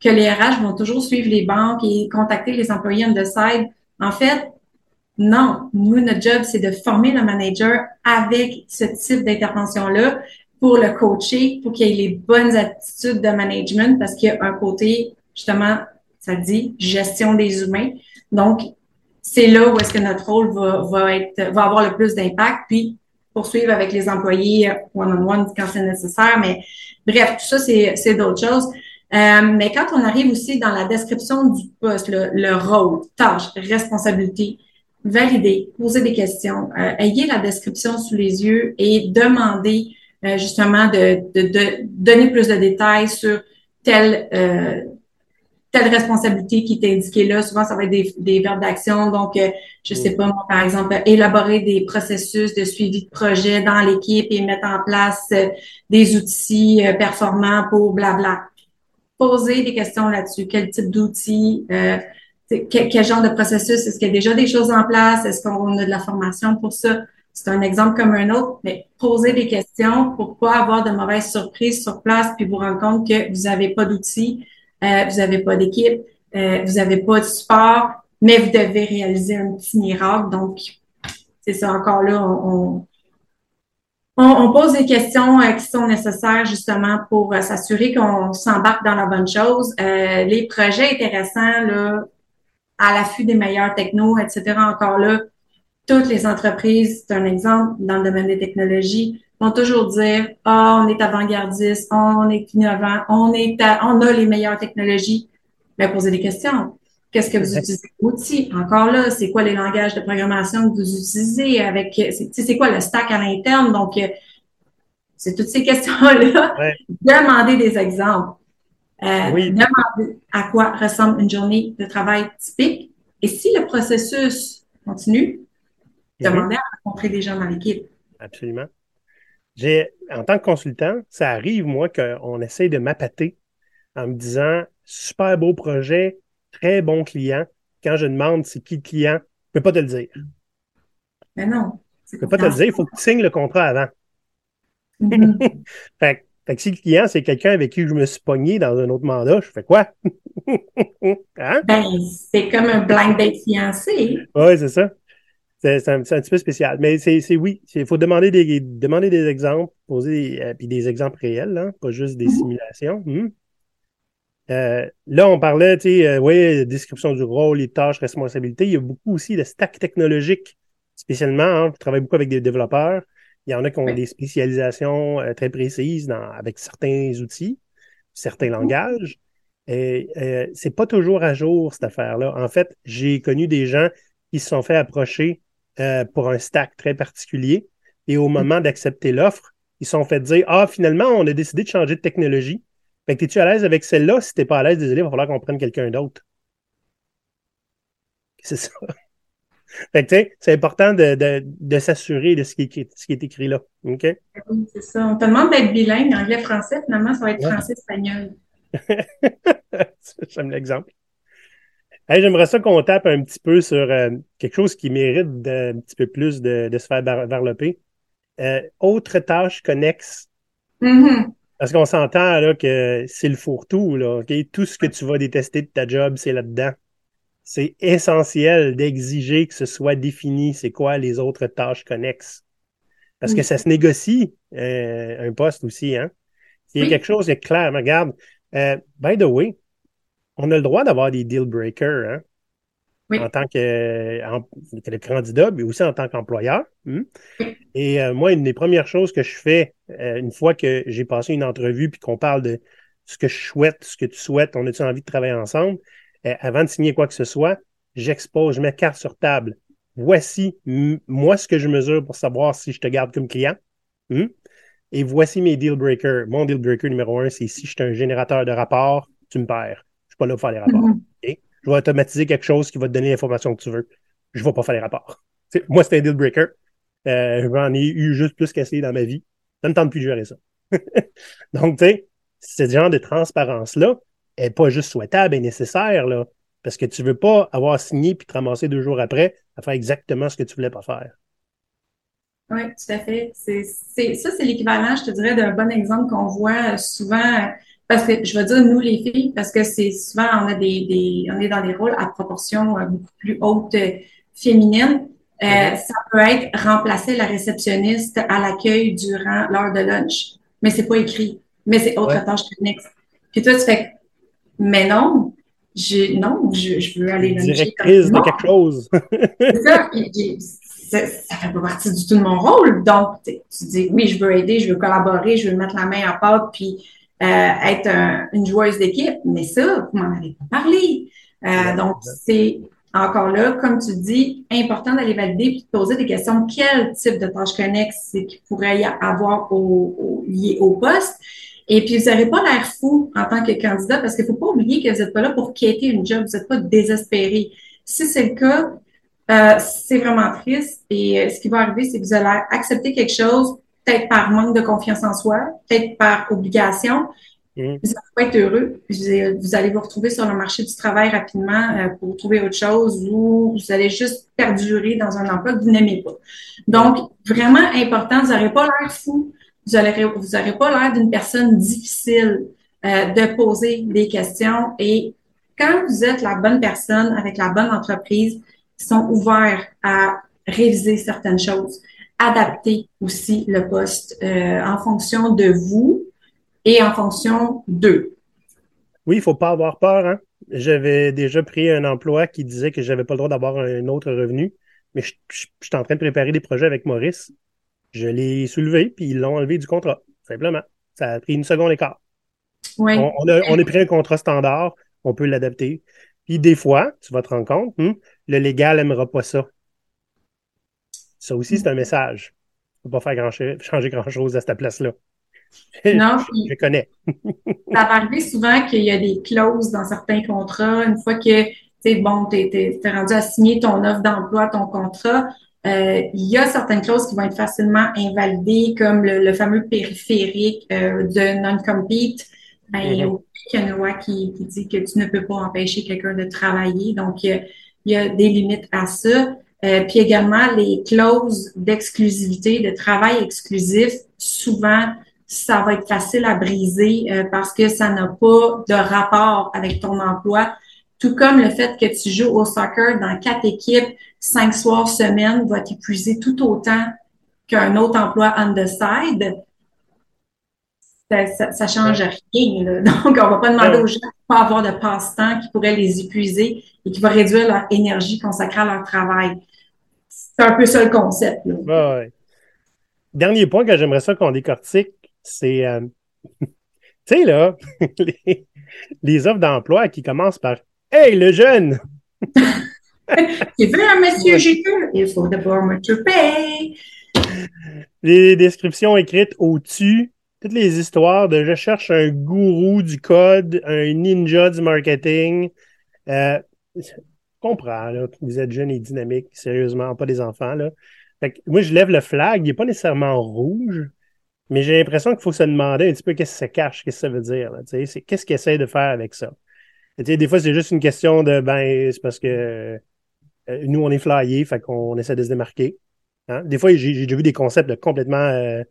que les RH vont toujours suivre les banques et contacter les employés on the side. En fait, non, nous, notre job, c'est de former le manager avec ce type d'intervention-là pour le coacher, pour qu'il ait les bonnes attitudes de management, parce qu'il y a un côté, justement, ça dit, gestion des humains. Donc, c'est là où est-ce que notre rôle va, va, être, va avoir le plus d'impact, puis poursuivre avec les employés one-on-one quand c'est nécessaire. Mais bref, tout ça, c'est d'autres choses. Euh, mais quand on arrive aussi dans la description du poste, le, le rôle, tâche, responsabilité, valider, poser des questions, euh, ayez la description sous les yeux et demandez euh, justement de, de, donner plus de détails sur telle euh, telle responsabilité qui est indiquée là. Souvent, ça va être des, des verbes d'action. Donc, euh, je sais pas, moi, par exemple, élaborer des processus de suivi de projet dans l'équipe et mettre en place des outils performants pour blabla. Poser des questions là-dessus. Quel type d'outils? quel, genre de processus? Est-ce qu'il y a déjà des choses en place? Est-ce qu'on a de la formation pour ça? C'est un exemple comme un autre, mais poser des questions pour pas avoir de mauvaises surprises sur place puis vous rendre compte que vous n'avez pas d'outils, euh, vous n'avez pas d'équipe, euh, vous n'avez pas de support, mais vous devez réaliser un petit miracle. Donc, c'est ça encore là, on, on, pose des questions euh, qui sont nécessaires justement pour s'assurer qu'on s'embarque dans la bonne chose. les projets intéressants, là, à l'affût des meilleurs technos, etc. Encore là, toutes les entreprises, c'est un exemple dans le domaine des technologies, vont toujours dire ah on est avant-gardiste, on est innovant, on est on a les meilleures technologies. Mais poser des questions. Qu'est-ce que vous utilisez outils? Encore là, c'est quoi les langages de programmation que vous utilisez avec c'est quoi le stack à l'interne? Donc, euh, c'est toutes ces questions-là. Demandez des exemples. Euh, oui. Demander à quoi ressemble une journée de travail typique. Et si le processus continue, mhm. demander à rencontrer des gens dans l'équipe. Absolument. J'ai, en tant que consultant, ça arrive, moi, qu'on essaye de m'appâter en me disant super beau projet, très bon client. Quand je demande c'est qui le client, je ne peux pas te le dire. Mais non. Je ne peux pas te le dire, il faut que tu signes le contrat avant. Mm fait fait que si le client, c'est quelqu'un avec qui je me suis pogné dans un autre mandat, je fais quoi? hein? Ben, c'est comme un blind date fiancé. Oui, c'est ça. C'est un, petit peu spécial. Mais c'est oui, il faut demander des, demander des exemples, poser des, euh, puis des exemples réels, hein, pas juste des mm-hmm. simulations. Hmm. Euh, là, on parlait, tu sais, euh, oui, description du rôle, les tâches, responsabilités. Il y a beaucoup aussi de stack technologique, spécialement. Hein, je travaille beaucoup avec des développeurs. Il y en a qui ont des spécialisations très précises avec certains outils, certains langages. Et c'est pas toujours à jour, cette affaire-là. En fait, j'ai connu des gens qui se sont fait approcher euh, pour un stack très particulier. Et au moment d'accepter l'offre, ils sont fait dire Ah, finalement, on a décidé de changer de technologie. Fait que es-tu à l'aise avec celle-là? Si t'es pas à l'aise, désolé, il va falloir qu'on prenne quelqu'un d'autre. C'est ça. c'est important de, de, de s'assurer de ce qui, est, ce qui est écrit là. OK? Oui, c'est ça. On te demande d'être bilingue, anglais-français, finalement, ça va être français-espagnol. J'aime l'exemple. J'aimerais ça qu'on tape un petit peu sur euh, quelque chose qui mérite de, un petit peu plus de, de se faire développer. Euh, autre tâche connexe. Mm-hmm. Parce qu'on s'entend là que c'est le fourre-tout, là? Tout ce que tu vas détester de ta job, c'est là-dedans. C'est essentiel d'exiger que ce soit défini, c'est quoi les autres tâches connexes. Parce que ça se négocie, euh, un poste aussi, hein? Il y a quelque chose de clair. Regarde, euh, by the way, on a le droit d'avoir des deal breakers, hein? En tant que, le candidat, mais aussi en tant qu'employeur. Hmm? Et euh, moi, une des premières choses que je fais, euh, une fois que j'ai passé une entrevue puis qu'on parle de ce que je souhaite, ce que tu souhaites, on a-tu envie de travailler ensemble, avant de signer quoi que ce soit, j'expose, je mets carte sur table. Voici moi ce que je mesure pour savoir si je te garde comme client. Hmm? Et voici mes deal breakers. Mon deal breaker numéro un, c'est si je suis un générateur de rapports, tu me perds. Pas là pour faire les rapports. Mm-hmm. Je vais automatiser quelque chose qui va te donner l'information que tu veux. Je vais pas faire les rapports. moi, c'est un deal breaker. Euh, J'en ai eu juste plus qu'essayer dans ma vie. Ça ne tente plus de gérer ça. Donc, tu sais, ce genre de transparence-là est pas juste souhaitable et nécessaire, là. Parce que tu veux pas avoir signé puis te ramasser deux jours après à faire exactement ce que tu voulais pas faire. Oui, tout à fait. C'est, ça, c'est l'équivalent, je te dirais, d'un bon exemple qu'on voit souvent, parce que je veux dire nous les filles, parce que c'est souvent on a des, des on est dans des rôles à proportion euh, beaucoup plus haute euh, féminine. Euh, mm-hmm. Ça peut être remplacer la réceptionniste à l'accueil durant l'heure de lunch, mais c'est pas écrit, mais c'est autre tâche connexe. Puis toi tu fais, mais non, je, non, je, je veux aller luncher. Directrice de quelque chose. c'est ça ça, ça fait pas partie du tout de mon rôle. Donc, tu dis, oui, je veux aider, je veux collaborer, je veux mettre la main à pâte, puis euh, être une joueuse d'équipe. Mais ça, vous m'en avez pas parlé. Euh, donc, c'est encore là, comme tu dis, important d'aller valider puis de poser des questions. Quel type de tâches connexes qu'il pourrait y avoir au, au, lié au poste? Et puis, vous n'avez pas l'air fou en tant que candidat parce qu'il faut pas oublier que vous n'êtes pas là pour quitter une job, vous n'êtes pas désespéré. Si c'est le cas, euh, c'est vraiment triste. Et euh, ce qui va arriver, c'est que vous allez accepter quelque chose, peut-être par manque de confiance en soi, peut-être par obligation. Mm. Vous allez pas être heureux. Vous allez vous retrouver sur le marché du travail rapidement euh, pour trouver autre chose ou vous allez juste perdurer dans un emploi que vous n'aimez pas. Donc, vraiment important, vous n'aurez pas l'air fou. Vous n'aurez vous aurez pas l'air d'une personne difficile de poser des questions. Et quand vous êtes la bonne personne avec la bonne entreprise, sont ouverts à réviser certaines choses, adapter aussi le poste euh, en fonction de vous et en fonction d'eux. Oui, il faut pas avoir peur. Hein? J'avais déjà pris un emploi qui disait que j'avais pas le droit d'avoir un autre revenu, mais je, suis en train de préparer des projets avec Maurice. Je l'ai soulevé, puis ils l'ont enlevé du contrat, simplement. Ça a pris une seconde et quart. Oui. On, a, on a pris un contrat standard, on peut l'adapter. Puis des fois, tu vas te rendre compte, hmm, le légal n'aimera pas ça. Ça aussi, c'est un message. Tu ne peux pas faire changer grand-chose à cette place-là. Non, je, connais. ça va arriver souvent qu'il y a des clauses dans certains contrats. Une fois que tu bon, tu es, rendu à signer ton offre d'emploi, ton contrat, euh, il y a certaines clauses qui vont être facilement invalidées, comme le, fameux périphérique euh, de non-compete. Ben, mm-hmm qu'il y a une loi qui, dit que tu ne peux pas empêcher quelqu'un de travailler. Donc, il y a, des limites à ça. Euh, puis également, les clauses d'exclusivité, de travail exclusif, souvent, ça va être facile à briser euh, parce que ça n'a pas de rapport avec ton emploi. Tout comme le fait que tu joues au soccer dans quatre équipes, cinq soirs semaine, va t'épuiser tout autant qu'un autre emploi on the side ça, ça, change rien. Donc, on va pas demander aux gens de pas avoir de passe-temps qui pourrait les épuiser et qui va réduire leur énergie consacrée à leur travail. C'est un peu ça le concept. Dernier point que j'aimerais ça qu'on décortique, c'est, euh, tu sais, là, les, offres d'emploi qui commencent par Hey, le jeune! Tu veux un monsieur juteux? Il faut d'abord me. Les descriptions écrites au-dessus toutes les histoires de je cherche un gourou du code, un ninja du marketing. Euh, comprends, là, vous êtes jeune et dynamique, sérieusement, pas des enfants, là. Fait que, moi, je lève le flag, il n'est pas nécessairement rouge, mais j'ai l'impression qu'il faut se demander un petit peu qu'est-ce que ça cache, qu'est-ce que ça veut dire, qu'est-ce qu'il essaie de faire avec ça? Des fois, c'est juste une question de, ben, c'est parce que euh, nous, on est flyés, fait qu'on essaie de se démarquer. Hein? Des fois, j'ai, déjà vu des concepts de complètement euh,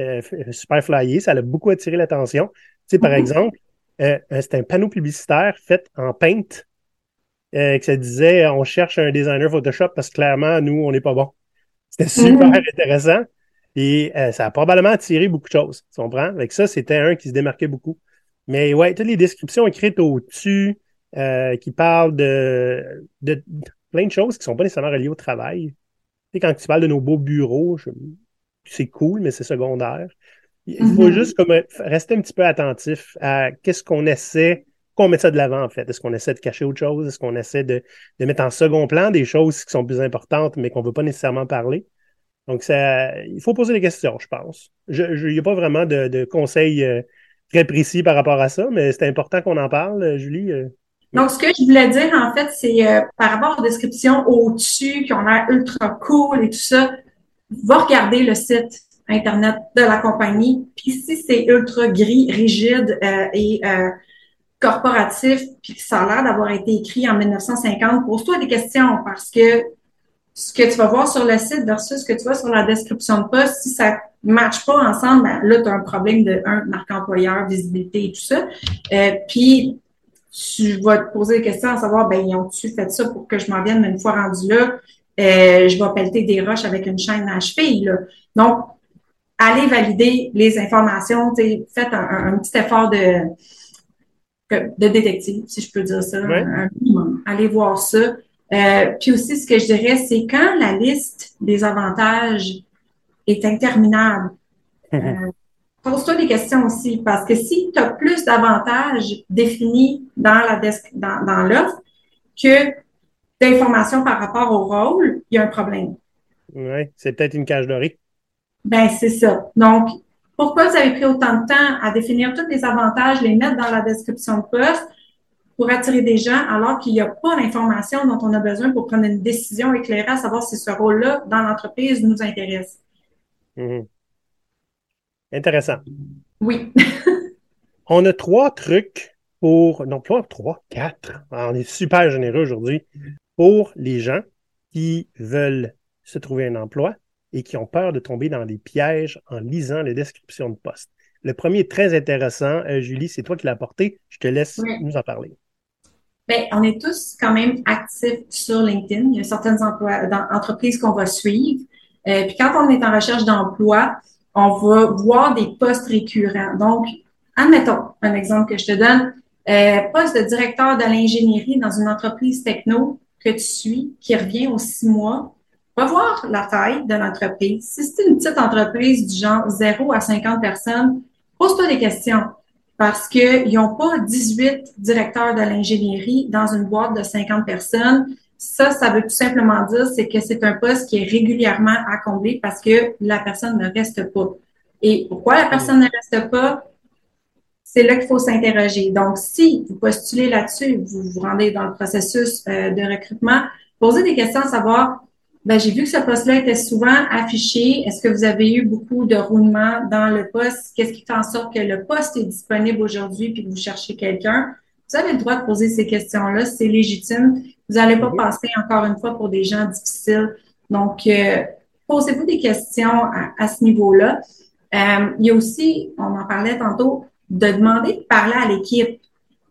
euh, super flyés, ça a beaucoup attiré l'attention. Tu sais, par mm-hmm. exemple, c'est un panneau publicitaire fait en paint euh, que ça disait on cherche un designer Photoshop parce que clairement, nous, on n'est pas bon. C'était super mm. intéressant. Et euh, ça a probablement attiré beaucoup de choses. Tu comprends? Avec ça, c'était un qui se démarquait beaucoup. Mais ouais, toutes les descriptions écrites au-dessus euh, qui parlent de, de, plein de choses qui sont pas nécessairement reliées au travail. Tu sais, quand tu parles de nos beaux bureaux, c'est cool, mais c'est secondaire. Il faut mm-hmm. juste comme rester un petit peu attentif à qu'est-ce qu'on essaie qu'on met ça de l'avant, en fait? Est-ce qu'on essaie de cacher autre chose? Est-ce qu'on essaie de, mettre en second plan des choses qui sont plus importantes, mais qu'on ne veut pas nécessairement parler? Donc, ça, il faut poser des questions, je pense. Il n'y a pas vraiment de, conseils euh, très précis par rapport à ça, mais c'est important qu'on en parle, euh, Julie. Euh. Donc, ce que je voulais dire, en fait, c'est par rapport aux descriptions au-dessus, qui ont l'air ultra cool et tout ça, va regarder le site Internet de la compagnie. Puis si c'est ultra gris, rigide et corporatif, puis que ça a l'air d'avoir été écrit en 1950, pose-toi des questions parce que ce que tu vas voir sur le site versus ce que tu vois sur la description de poste, si ça ne matche pas ensemble, ben là, tu as un problème de un, marque employeur, visibilité et tout ça. Euh, puis tu vas te poser des questions à savoir, ben, ils ont-tu fait ça pour que je m'en vienne, mais une fois rendu là, euh, je vais pelleter des roches avec une chaîne à cheville. Là. Donc, allez valider les informations, faites un, un petit effort de de détective, si je peux dire ça, un, minimum. Allez voir ça. Euh, puis aussi, ce que je dirais, c'est quand la liste des avantages est interminable, euh, pose-toi des questions aussi, parce que si tu as plus d'avantages définis dans la dans, dans l'offre que d'informations par rapport au rôle, il y a un problème. Oui, c'est peut-être une cage dorée. Ben, c'est ça. Donc, pourquoi vous avez pris autant de temps à définir tous les avantages, les mettre dans la description de poste pour attirer des gens alors qu'il n'y a pas l'information dont on a besoin pour prendre une décision éclairée à savoir si ce rôle-là dans l'entreprise nous intéresse? Mhm. Intéressant. Oui. on a trois trucs pour, non pas trois, quatre, on est super généreux aujourd'hui, pour les gens qui veulent se trouver un emploi, et qui ont peur de tomber dans des pièges en lisant les descriptions de poste. Le premier est très intéressant. Euh, Julie, c'est toi qui l'as apporté. Je te laisse nous en parler. Bien, on est tous quand même actifs sur LinkedIn. Il y a certaines entreprises qu'on va suivre. Euh, puis quand on est en recherche d'emploi, on va voir des postes récurrents. Donc, admettons un exemple que je te donne. Euh, poste de directeur de l'ingénierie dans une entreprise techno que tu suis, qui revient aux six mois va voir la taille de l'entreprise. Si c'est une petite entreprise du genre 0 à 50 personnes, pose-toi des questions parce qu'ils n'ont pas 18 directeurs de l'ingénierie dans une boîte de 50 personnes. Ça, ça veut tout simplement dire, c'est que c'est un poste qui est régulièrement à combler parce que la personne ne reste pas. Et pourquoi la personne ne reste pas? C'est là qu'il faut s'interroger. Donc, si vous postulez là-dessus, vous vous rendez dans le processus euh, de recrutement, posez des questions à savoir ben, j'ai vu que ce poste-là était souvent affiché. Est-ce que vous avez eu beaucoup de roulement dans le poste? Qu'est-ce qui fait en sorte que le poste est disponible aujourd'hui puis que vous cherchez quelqu'un? Vous avez le droit de poser ces questions-là. C'est légitime. Vous n'allez pas passer encore une fois pour des gens difficiles. Donc, euh, posez-vous des questions à, ce niveau-là. Euh, il y a aussi, on en parlait tantôt, de demander de parler à l'équipe.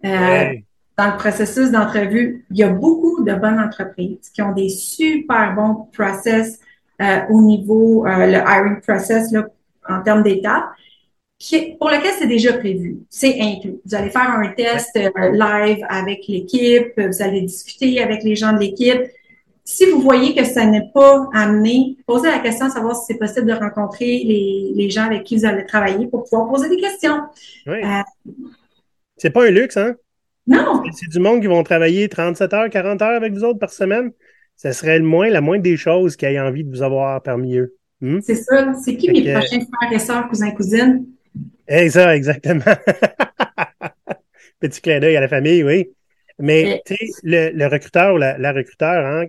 Euh, dans le processus d'entrevue, il y a beaucoup de bonnes entreprises qui ont des super bons process euh, au niveau, euh, le hiring process là, en termes d'étapes, pour lequel c'est déjà prévu. C'est inclus. Vous allez faire un test euh, live avec l'équipe, vous allez discuter avec les gens de l'équipe. Si vous voyez que ça n'est pas amené, posez la question de savoir si c'est possible de rencontrer les, les, gens avec qui vous allez travailler pour pouvoir poser des questions. Oui. c'est pas un luxe, hein? Non. C'est du monde qui vont travailler 37 heures, 40 heures avec vous autres par semaine. Ce serait le moins, la moindre des choses qui aient envie de vous avoir parmi eux. Hmm? C'est ça. C'est qui mes prochains frères et sœurs, cousins, cousines? ça, exactement. Petit clin d'œil à la famille, oui. Mais tu sais, le, le, recruteur ou la, la recruteur hein,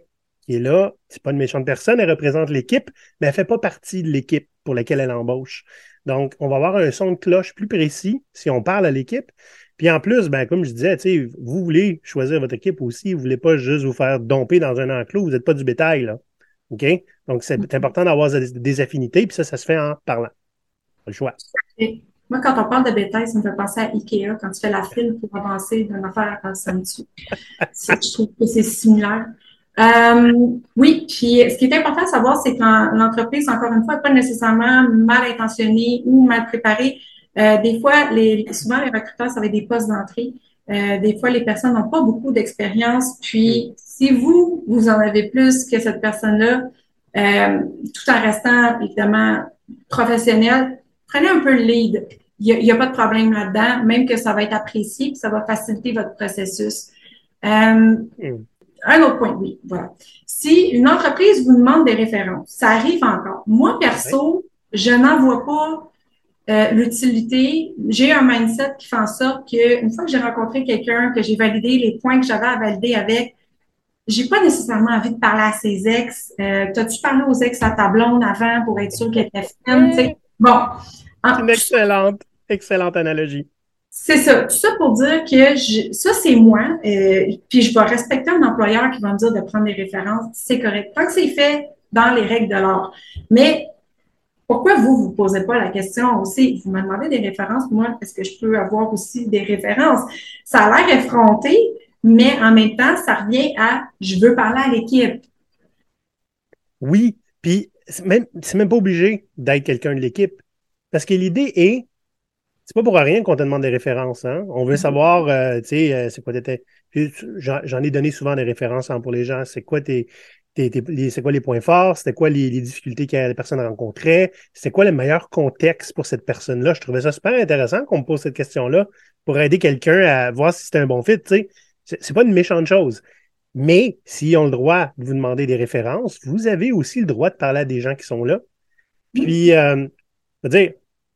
qui est là, c'est pas une méchante personne, elle représente l'équipe, mais elle fait pas partie de l'équipe pour laquelle elle embauche. Donc, on va avoir un son de cloche plus précis si on parle à l'équipe. Puis en plus, ben, comme je disais, vous voulez choisir votre équipe aussi, vous voulez pas juste vous faire domper dans un enclos, vous n'êtes pas du bétail, là. OK? Donc, c'est mm-hmm. important d'avoir des, affinités, puis ça, ça se fait en parlant. Le choix. Moi, quand on parle de bétail, ça me fait penser à Ikea, quand tu fais la file pour avancer d'une affaire à dessus. je trouve que c'est similaire. Euh, oui, puis ce qui est important à savoir, c'est que l'entreprise, encore une fois, n'est pas nécessairement mal intentionnée ou mal préparée. Euh, des fois, souvent, les recruteurs, ça va être des postes d'entrée. Euh, des fois, les personnes n'ont pas beaucoup d'expérience. Puis, si vous, vous en avez plus que cette personne-là, tout en restant évidemment professionnel, prenez un peu le lead. Il n'y a, pas de problème là-dedans, même que ça va être apprécié, puis ça va faciliter votre processus. Euh, mm. Un autre point, oui, voilà. Si une entreprise vous demande des références, ça arrive encore. Moi, perso, je n'en vois pas euh, l'utilité, j'ai un mindset qui fait en sorte que une fois que j'ai rencontré quelqu'un, que j'ai validé les points que j'avais à valider avec, j'ai pas nécessairement envie de parler à ses ex. Euh, T'as-tu parlé aux ex à ta blonde avant pour être sûr qu'elle était fine? Bon. Une excellente, excellente analogie. C'est ça. Tout ça pour dire que ça, c'est moi. Euh, puis je vais respecter un employeur qui va me dire de prendre des références. C'est correct. Tant que c'est fait dans les règles de l'art. Mais pourquoi vous, vous posez pas la question aussi? Vous me demandez des références. Moi, est-ce que je peux avoir aussi des références? Ça a l'air effronté, mais en même temps, ça revient à je veux parler à l'équipe. Oui, puis c'est même, même pas obligé d'être quelqu'un de l'équipe. Parce que l'idée est, c'est pas pour rien qu'on te demande des références. Hein? On veut mm-hmm. savoir, euh, tu sais, euh, c'est quoi t'étais. J'en ai donné souvent des références hein, pour les gens. C'est quoi tes, c'est quoi les points forts, c'était quoi les, difficultés que la personne rencontrait, c'était quoi le meilleur contexte pour cette personne-là? Je trouvais ça super intéressant qu'on me pose cette question-là pour aider quelqu'un à voir si c'était un bon fit. Tu sais. C'est pas une méchante chose. Mais s'ils ont le droit de vous demander des références, vous avez aussi le droit de parler à des gens qui sont là. Puis, euh, je veux dire,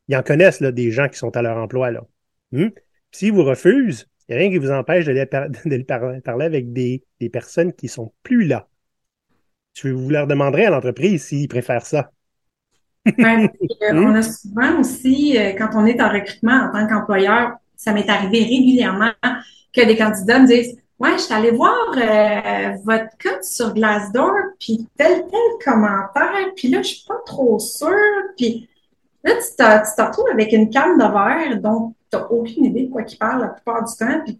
ils en connaissent là, des gens qui sont à leur emploi. Là. Hmm? S'ils vous refusent, il n'y a rien qui vous empêche d'aller parler avec des, des personnes qui sont plus là vous leur demanderez à l'entreprise s'ils préfèrent ça. Euh, hmm? on a souvent aussi, euh, quand on est en recrutement en tant qu'employeur, ça m'est arrivé régulièrement que des candidats me disent Ouais, je suis allé voir euh, votre code sur Glassdoor, puis tel, tel commentaire, puis là, je suis pas trop sûre. Puis là, tu te retrouves avec une canne de verre dont tu n'as aucune idée de quoi qui parle la plupart du temps, puis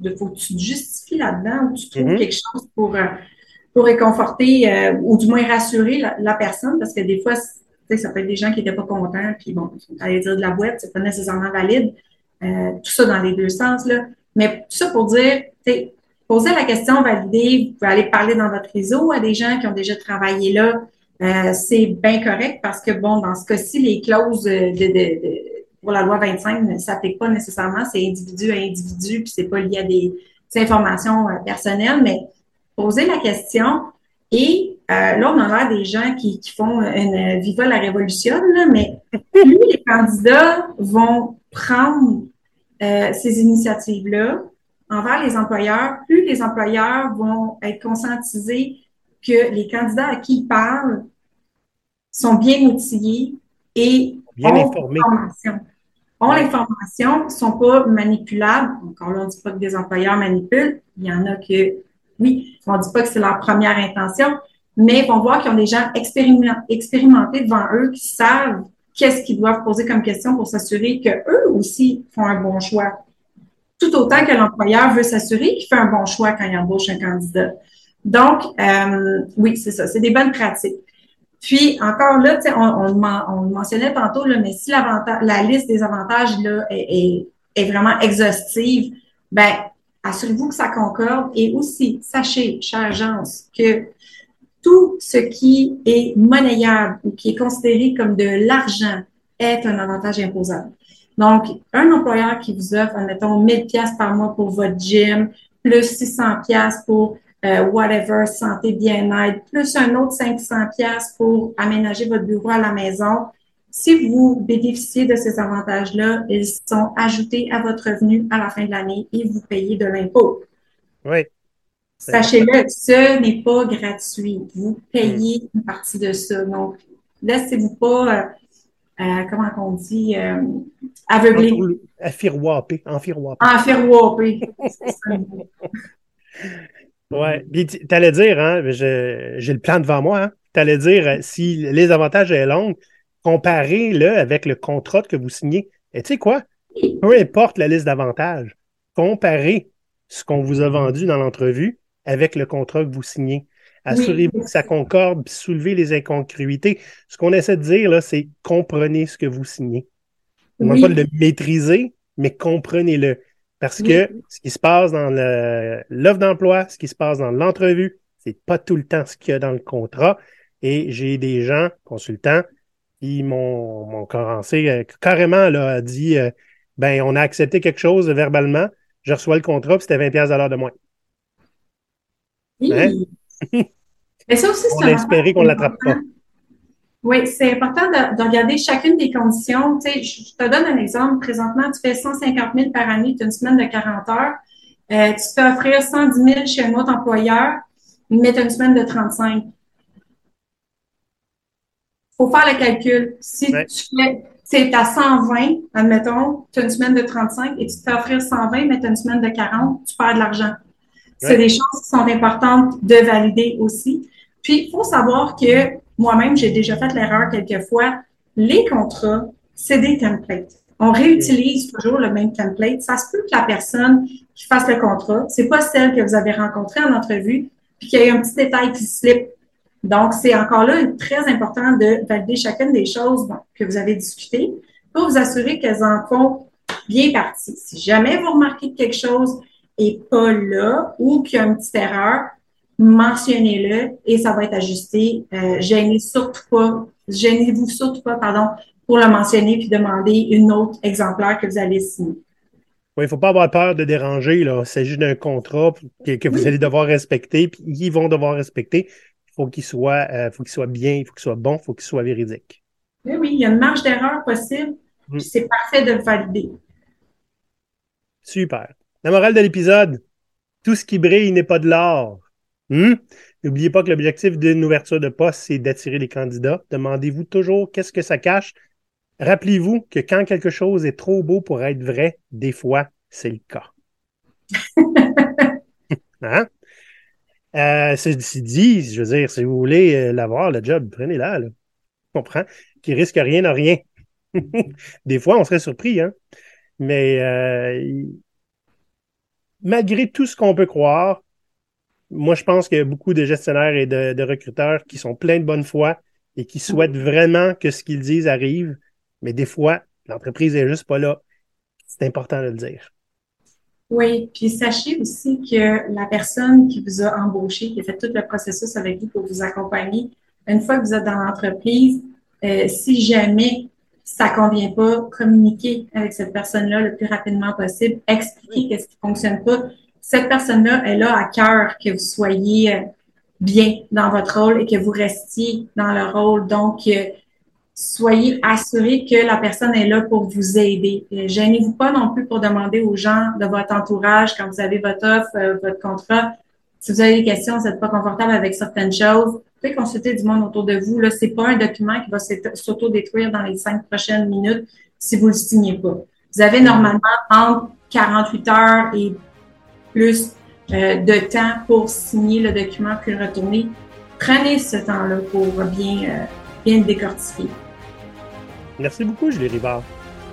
il faut que tu te justifies là-dedans ou tu trouves mm-hmm. quelque chose pour pour réconforter euh, ou du moins rassurer la, personne parce que des fois, ça peut être des gens qui n'étaient pas contents, puis bon, aller dire de la boîte, c'est pas nécessairement valide. Euh, tout ça dans les deux sens, là. Mais tout ça pour dire, poser la question, valider, vous pouvez aller parler dans votre réseau à des gens qui ont déjà travaillé là. Euh, c'est bien correct parce que, bon, dans ce cas-ci, les clauses de, de, pour la loi 25 ne s'appliquent pas nécessairement. C'est individu à individu, puis c'est pas lié à des, des informations personnelles, mais poser la question et euh, là, on a l'air des gens qui, qui font une Viva la Révolution, là, mais plus les candidats vont prendre euh, ces initiatives-là envers les employeurs, plus les employeurs vont être conscientisés que les candidats à qui ils parlent sont bien outillés et bien ont informés. Ont l'information, ne sont pas manipulables. Encore là, on ne dit pas que des employeurs manipulent. Il y en a que oui, on ne dit pas que c'est leur première intention, mais ils vont voir qu'ils ont des gens expérimentés devant eux qui savent qu'est-ce qu'ils doivent poser comme question pour s'assurer qu'eux aussi font un bon choix. Tout autant que l'employeur veut s'assurer qu'il fait un bon choix quand il embauche un candidat. Donc, euh, oui, c'est ça, c'est des bonnes pratiques. Puis encore là, on, on, le mentionnait tantôt, là, mais si la liste des avantages là, est, est, vraiment exhaustive, ben assurez-vous que ça concorde et aussi sachez, chère agence, que tout ce qui est monnayable ou qui est considéré comme de l'argent est un avantage imposable. Donc, un employeur qui vous offre, admettons, 1000 pièces par mois pour votre gym, plus 600 pièces pour euh, whatever, santé, bien-être, plus un autre 500 pièces pour aménager votre bureau à la maison, si vous bénéficiez de ces avantages-là, ils sont ajoutés à votre revenu à la fin de l'année et vous payez de l'impôt. Oui. Sachez-le, ce n'est pas gratuit. Vous payez une partie de ça. Donc, laissez-vous pas, euh, euh, comment on dit, euh, aveugler. Enfiroiper. Enfiroiper. ouais. Puis, tu allais dire, hein, j'ai le plan devant moi, hein. Tu allais dire, si les avantages sont longs, comparez-le avec le contrat que vous signez. Et tu sais quoi? Peu importe la liste d'avantages, comparez ce qu'on vous a vendu dans l'entrevue avec le contrat que vous signez. Assurez-vous que ça concorde, puis soulevez les incongruités. Ce qu'on essaie de dire, là, c'est comprenez ce que vous signez. On ne pas le maîtriser, mais comprenez-le. Parce que ce qui se passe dans l'offre d'emploi, ce qui se passe dans l'entrevue, c'est pas tout le temps ce qu'il y a dans le contrat. Et j'ai des gens, consultants, qui m'ont commencé euh, carrément là, dit euh, ben on a accepté quelque chose verbalement, je reçois le contrat, puis c'était 20$ de l'heure de moins. Oui. Hein? Mais ça aussi, c'est On a espéré qu'on ne l'attrape pas. Oui, c'est important de, regarder chacune des conditions. Tu sais, je te donne un exemple. Présentement, tu fais 150 000 par année, tu as une semaine de 40 heures. Euh, tu fais offrir 110 000 chez un autre employeur, mais tu as une semaine de 35. Il faut faire le calcul. Si tu fais, c'est à 120, admettons, tu as une semaine de 35 et tu fais offrir 120, mais tu as une semaine de 40, tu perds de l'argent. C'est des choses qui sont importantes de valider aussi. Puis, il faut savoir que moi-même, j'ai déjà fait l'erreur quelquefois. Les contrats, c'est des templates. On réutilise toujours le même template. Ça se peut que la personne qui fasse le contrat, c'est pas celle que vous avez rencontrée en entrevue, puis qu'il y ait un petit détail qui slip. Donc, c'est encore là très important de valider chacune des choses que vous avez discutées pour vous assurer qu'elles en font bien partie. Si jamais vous remarquez quelque chose est pas là ou qu'il y a une petite erreur, mentionnez-le et ça va être ajusté. Euh, gênez surtout pas, gênez-vous surtout pas, pardon, pour le mentionner puis demander une autre exemplaire que vous allez signer. Oui, il ne faut pas avoir peur de déranger. Là. Il s'agit d'un contrat que, vous allez devoir respecter, puis ils vont devoir respecter. Il faut qu'il soit, euh, faut qu'il soit bien, il faut qu'il soit bon, il faut qu'il soit véridique. Oui, oui, il y a une marge d'erreur possible, mm. c'est parfait de le valider. Super. La morale de l'épisode, tout ce qui brille n'est pas de l'or. Hmm? N'oubliez pas que l'objectif d'une ouverture de poste, c'est d'attirer les candidats. Demandez-vous toujours qu'est-ce que ça cache. Rappelez-vous que quand quelque chose est trop beau pour être vrai, des fois, c'est le cas. hein? Euh, ceci dit, je veux dire, si vous voulez euh, l'avoir, le job, prenez-la. Là. comprends? Qui risque rien à rien. des fois, on serait surpris, hein? Mais euh, malgré tout ce qu'on peut croire, moi, je pense qu'il y a beaucoup de gestionnaires et de, recruteurs qui sont pleins de bonne foi et qui souhaitent vraiment que ce qu'ils disent arrive. Mais des fois, l'entreprise est juste pas là. C'est important de le dire. Oui, puis sachez aussi que la personne qui vous a embauché, qui a fait tout le processus avec vous pour vous accompagner, une fois que vous êtes dans l'entreprise, euh, si jamais ça convient pas, communiquer avec cette personne-là le plus rapidement possible, expliquer qu'est-ce qui fonctionne pas. Cette personne-là, elle a à cœur que vous soyez euh, bien dans votre rôle et que vous restiez dans le rôle. Donc, euh, soyez assurés que la personne est là pour vous aider. Euh, gênez-vous pas non plus pour demander aux gens de votre entourage quand vous avez votre offre, votre contrat. Si vous avez des questions, vous n'êtes pas confortable avec certaines choses, pouvez consulter du monde autour de vous. Ce n'est pas un document qui va s'auto-détruire dans les cinq prochaines minutes si vous ne le signez pas. Vous avez normalement entre 48 heures et plus euh, de temps pour signer le document puis le retourner. Prenez ce temps-là pour bien, euh, bien le décortiquer. Merci beaucoup, Julie Rivard.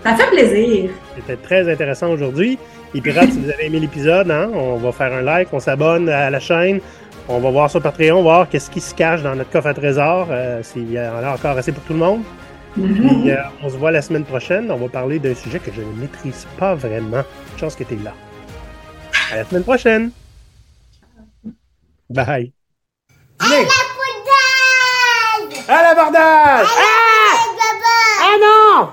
Ça fait plaisir. C'était très intéressant aujourd'hui. Et pirates, si vous avez aimé l'épisode, hein, on va faire un like, on s'abonne à la chaîne. On va voir sur Patreon, voir qu'est-ce qui se cache dans notre coffre à trésor, euh, s'il y en a encore assez pour tout le monde. Mm-hmm. Euh, on se voit la semaine prochaine. On va parler d'un sujet que je ne maîtrise pas vraiment. Chance que tu es là. À la semaine prochaine. Bye. À la bordage À l'abordage Ah Ah non